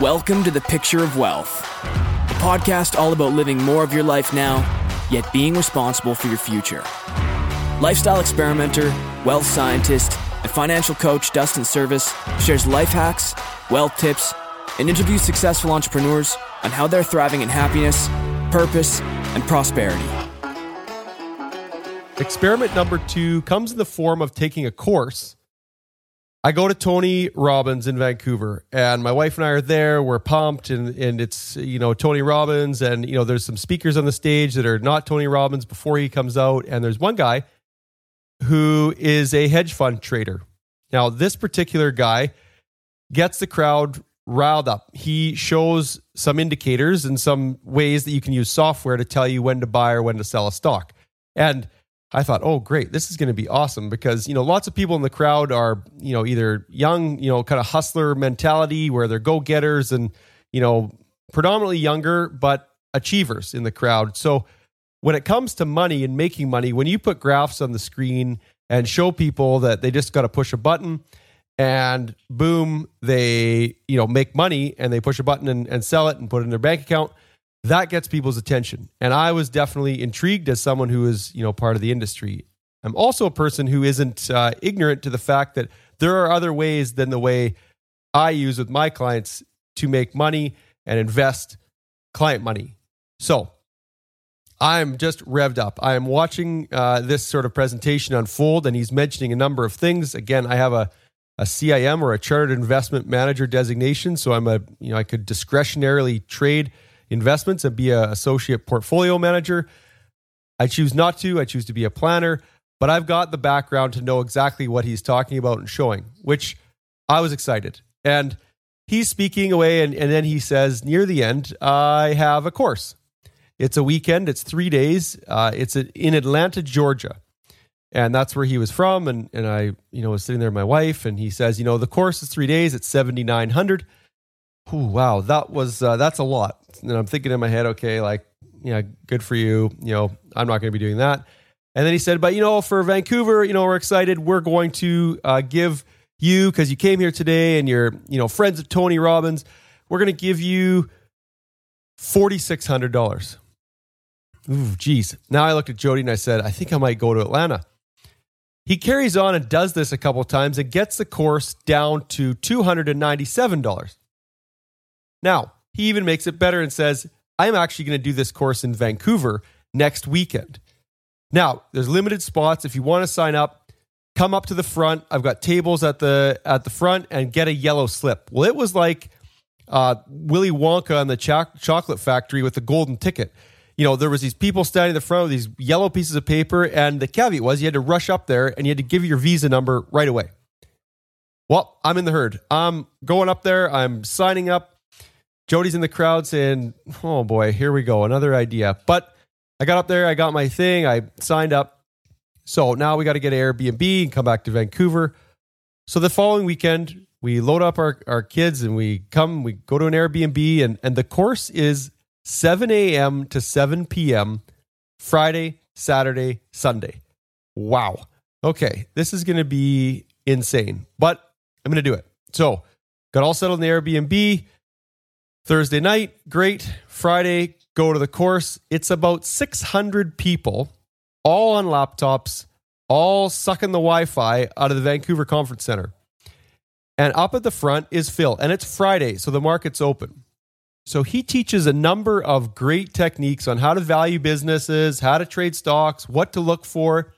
Welcome to the Picture of Wealth, a podcast all about living more of your life now, yet being responsible for your future. Lifestyle experimenter, wealth scientist, and financial coach Dustin Servis shares life hacks, wealth tips, and interviews successful entrepreneurs on how they're thriving in happiness, purpose, and prosperity. Experiment number two comes in the form of taking a course. I go to Tony Robbins in Vancouver, and my wife and I are there. We're pumped, and and it's you know Tony Robbins, and you know there's some speakers on the stage that are not Tony Robbins before he comes out, and there's one guy who is a hedge fund trader. Now this particular guy gets the crowd riled up. He shows some indicators and some ways that you can use software to tell you when to buy or when to sell a stock, and I thought, oh, great, this is going to be awesome because, you know, lots of people in the crowd are, you know, either young, you know, kind of hustler mentality where they're go getters and, you know, predominantly younger, but achievers in the crowd. So when it comes to money and making money, when you put graphs on the screen and show people that they just got to push a button and boom, they, you know, make money and they push a button and, and sell it and put it in their bank account that gets people's attention. And I was definitely intrigued as someone who is, you know, part of the industry. I'm also a person who isn't uh, ignorant to the fact that there are other ways than the way I use with my clients to make money and invest client money. So I'm just revved up. I am watching uh, this sort of presentation unfold, and he's mentioning a number of things. Again, I have a a CIM or a chartered investment manager designation, so I'm a you know I could discretionarily trade investments and be an associate portfolio manager. I choose not to. I choose to be a planner, but I've got the background to know exactly what he's talking about and showing, which I was excited. And he's speaking away, and, and then he says, near the end, I have a course. It's a weekend, it's three days. Uh, it's in Atlanta, Georgia. And that's where he was from. And, and I, you know, was sitting there with my wife, and he says, you know, the course is three days, it's 7,900. Wow, that was uh, that's a lot. And I'm thinking in my head, okay, like, yeah, good for you. You know, I'm not going to be doing that. And then he said, but you know, for Vancouver, you know, we're excited. We're going to uh, give you because you came here today and you're, you know, friends of Tony Robbins. We're going to give you forty six hundred dollars. Ooh, geez. Now I looked at Jody and I said, I think I might go to Atlanta. He carries on and does this a couple times and gets the course down to two hundred and ninety seven dollars. Now, he even makes it better and says, I'm actually going to do this course in Vancouver next weekend. Now, there's limited spots. If you want to sign up, come up to the front. I've got tables at the at the front and get a yellow slip. Well, it was like uh, Willy Wonka and the cho- chocolate factory with the golden ticket. You know, there was these people standing in the front with these yellow pieces of paper, and the caveat was you had to rush up there and you had to give your visa number right away. Well, I'm in the herd. I'm going up there. I'm signing up. Jody's in the crowd saying, "Oh boy, here we go, another idea." But I got up there, I got my thing, I signed up. So now we got to get an Airbnb and come back to Vancouver. So the following weekend, we load up our, our kids and we come, we go to an Airbnb, and, and the course is 7 a.m. to 7 p.m. Friday, Saturday, Sunday. Wow. Okay, this is going to be insane, but I'm going to do it. So, got all settled in the Airbnb. Thursday night, great. Friday, go to the course. It's about 600 people, all on laptops, all sucking the Wi Fi out of the Vancouver Conference Center. And up at the front is Phil, and it's Friday, so the market's open. So he teaches a number of great techniques on how to value businesses, how to trade stocks, what to look for,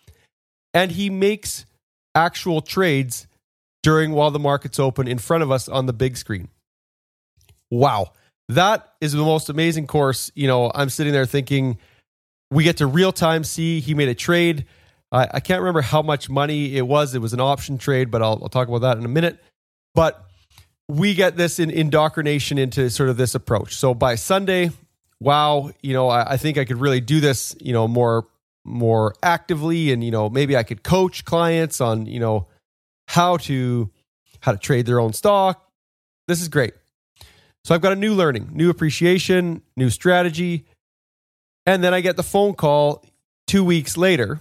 and he makes actual trades during while the market's open in front of us on the big screen wow, that is the most amazing course. You know, I'm sitting there thinking we get to real time see he made a trade. I, I can't remember how much money it was. It was an option trade, but I'll, I'll talk about that in a minute. But we get this in indoctrination into sort of this approach. So by Sunday, wow, you know, I, I think I could really do this, you know, more more actively and you know maybe i could coach clients on you know how to how to trade their own stock this is great so I've got a new learning, new appreciation, new strategy. And then I get the phone call two weeks later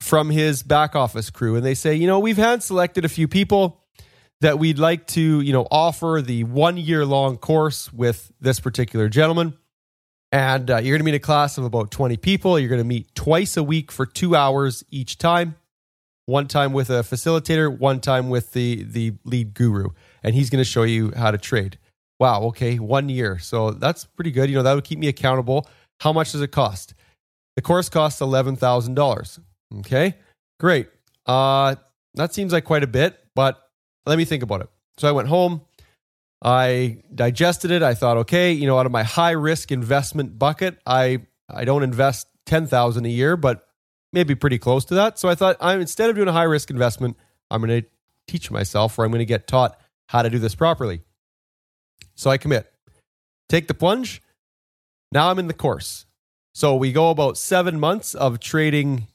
from his back office crew. And they say, you know, we've hand selected a few people. that we'd like to, you know, offer the one year long course with this particular gentleman. And uh, you're going to meet a class of about 20 people. You're going to meet twice a week for two hours each time. One time with a facilitator, one time with the the lead guru, and he's going to show you how to trade. Wow, okay, one year. So that's pretty good. You know, that would keep me accountable. How much does it cost? The course costs $11,000. Okay, great. Uh, that seems like quite a bit, but let me think about it. So I went home, I digested it. I thought, okay, you know, out of my high risk investment bucket, I I don't invest 10,000 a year, but maybe pretty close to that. So I thought I'm instead of doing a high risk investment, I'm going to teach myself or I'm going to get taught how to do this properly. So I commit. Take the plunge. Now I'm in the course. So we go about 7 months of trading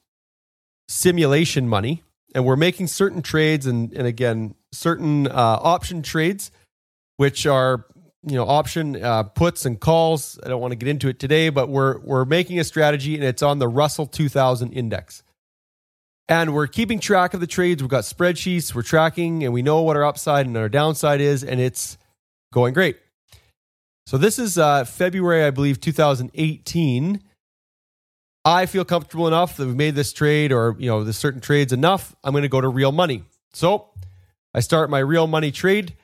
simulation money and we're making certain trades and and again certain uh, option trades which are you know option uh, puts and calls. I don't want to get into it today, but we're we're making a strategy and it's on the Russell 2000 index. And we're keeping track of the trades. We've got spreadsheets, we're tracking and we know what our upside and our downside is and it's going great. So this is uh, February, I believe, 2018. I feel comfortable enough that we've made this trade or, you know, the certain trades enough. I'm going to go to real money. So I start my real money trade.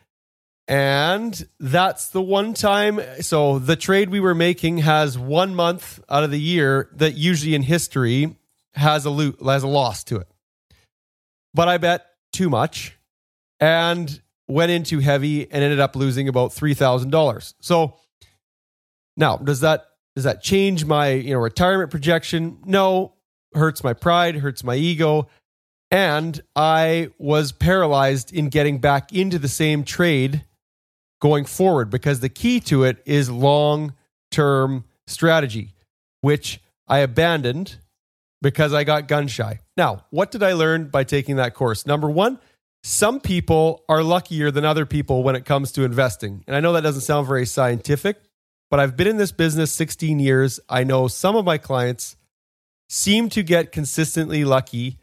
And that's the one time. So the trade we were making has one month out of the year that usually in history has a lo- has a loss to it. But I bet too much and went into heavy and ended up losing about three thousand dollars. So now does that does that change my you know retirement projection? No, hurts my pride, hurts my ego, and I was paralyzed in getting back into the same trade going forward because the key to it is long term strategy, which I abandoned because I got gun shy. Now, what did I learn by taking that course? Number one, some people are luckier than other people when it comes to investing. And I know that doesn't sound very scientific, but I've been in this business 16 years. I know some of my clients seem to get consistently lucky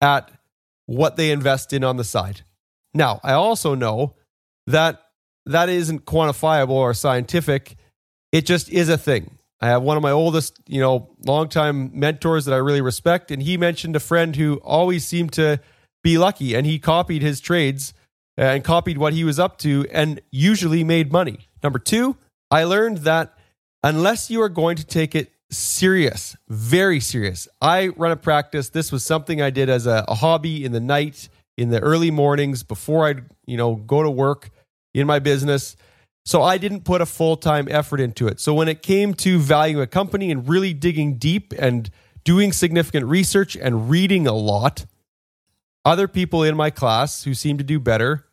at what they invest in on the side. Now, I also know that that isn't quantifiable or scientific. It just is a thing. I have one of my oldest, you know, longtime mentors that I really respect, and he mentioned a friend who always seemed to be lucky, and he copied his trades uh, and copied what he was up to, and usually made money. Number two, I learned that unless you are going to take it serious, very serious. I run a practice. This was something I did as a, a hobby in the night, in the early mornings before I'd, you know, go to work in my business. So I didn't put a full time effort into it. So when it came to valuing a company and really digging deep and doing significant research and reading a lot, other people in my class who seemed to do better,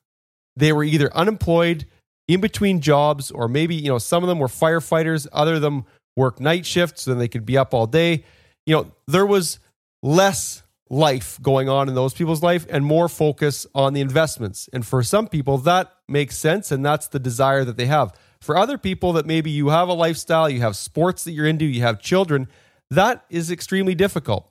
they were either unemployed, in between jobs, or maybe, you know, some of them were firefighters, other of them worked night shifts, so then they could be up all day. You know, there was less life going on in those people's life and more focus on the investments. And for some people, that makes sense and that's the desire that they have. For other people, that maybe you have a lifestyle, you have sports that you're into, you have children, that is extremely difficult.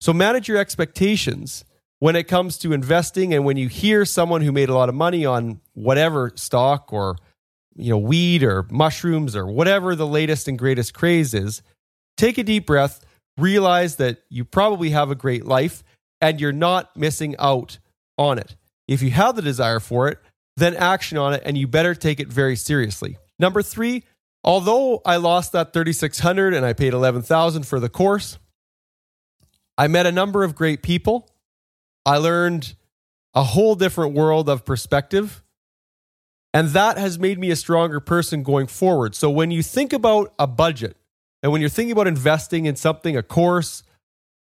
So manage your expectations when it comes to investing and when you hear someone who made a lot of money on whatever stock or you know weed or mushrooms or whatever the latest and greatest craze is take a deep breath realize that you probably have a great life and you're not missing out on it. If you have the desire for it, then action on it and you better take it very seriously. Number 3, although I lost that 3600 and I paid 11,000 for the course, I met a number of great people. I learned a whole different world of perspective. And that has made me a stronger person going forward. So when you think about a budget, and when you're thinking about investing in something, a course,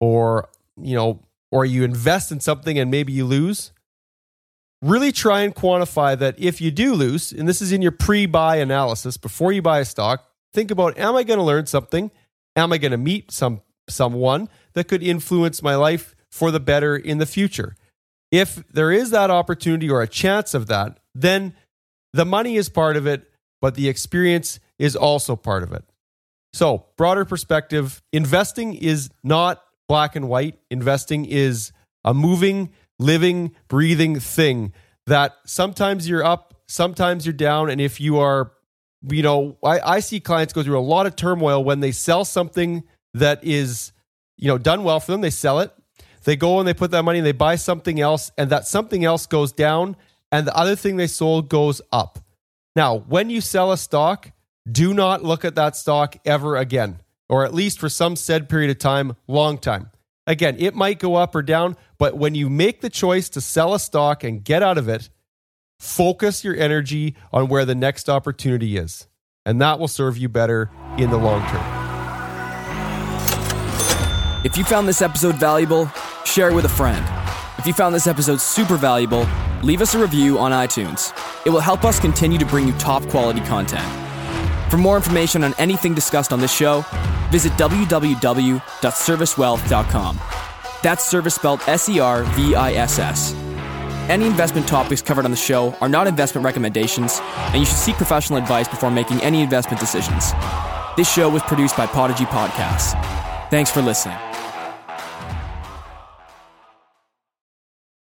or you know, or you invest in something and maybe you lose, really try and quantify that if you do lose, and this is in your pre-buy analysis before you buy a stock, think about am I going to learn something? Am I going to meet some someone that could influence my life for the better in the future? If there is that opportunity or a chance of that, then the money is part of it, but the experience is also part of it. So, broader perspective investing is not black and white. Investing is a moving, living, breathing thing that sometimes you're up, sometimes you're down. And if you are, you know, I, I see clients go through a lot of turmoil when they sell something that is, you know, done well for them. They sell it. They go and they put that money and they buy something else, and that something else goes down, and the other thing they sold goes up. Now, when you sell a stock, do not look at that stock ever again, or at least for some said period of time, long time. Again, it might go up or down, but when you make the choice to sell a stock and get out of it, focus your energy on where the next opportunity is. And that will serve you better in the long term. If you found this episode valuable, share it with a friend. If you found this episode super valuable, leave us a review on iTunes. It will help us continue to bring you top quality content. For more information on anything discussed on this show, visit www.servicewealth.com. That's service spelled S E R V I S S. Any investment topics covered on the show are not investment recommendations, and you should seek professional advice before making any investment decisions. This show was produced by Podigy Podcasts. Thanks for listening.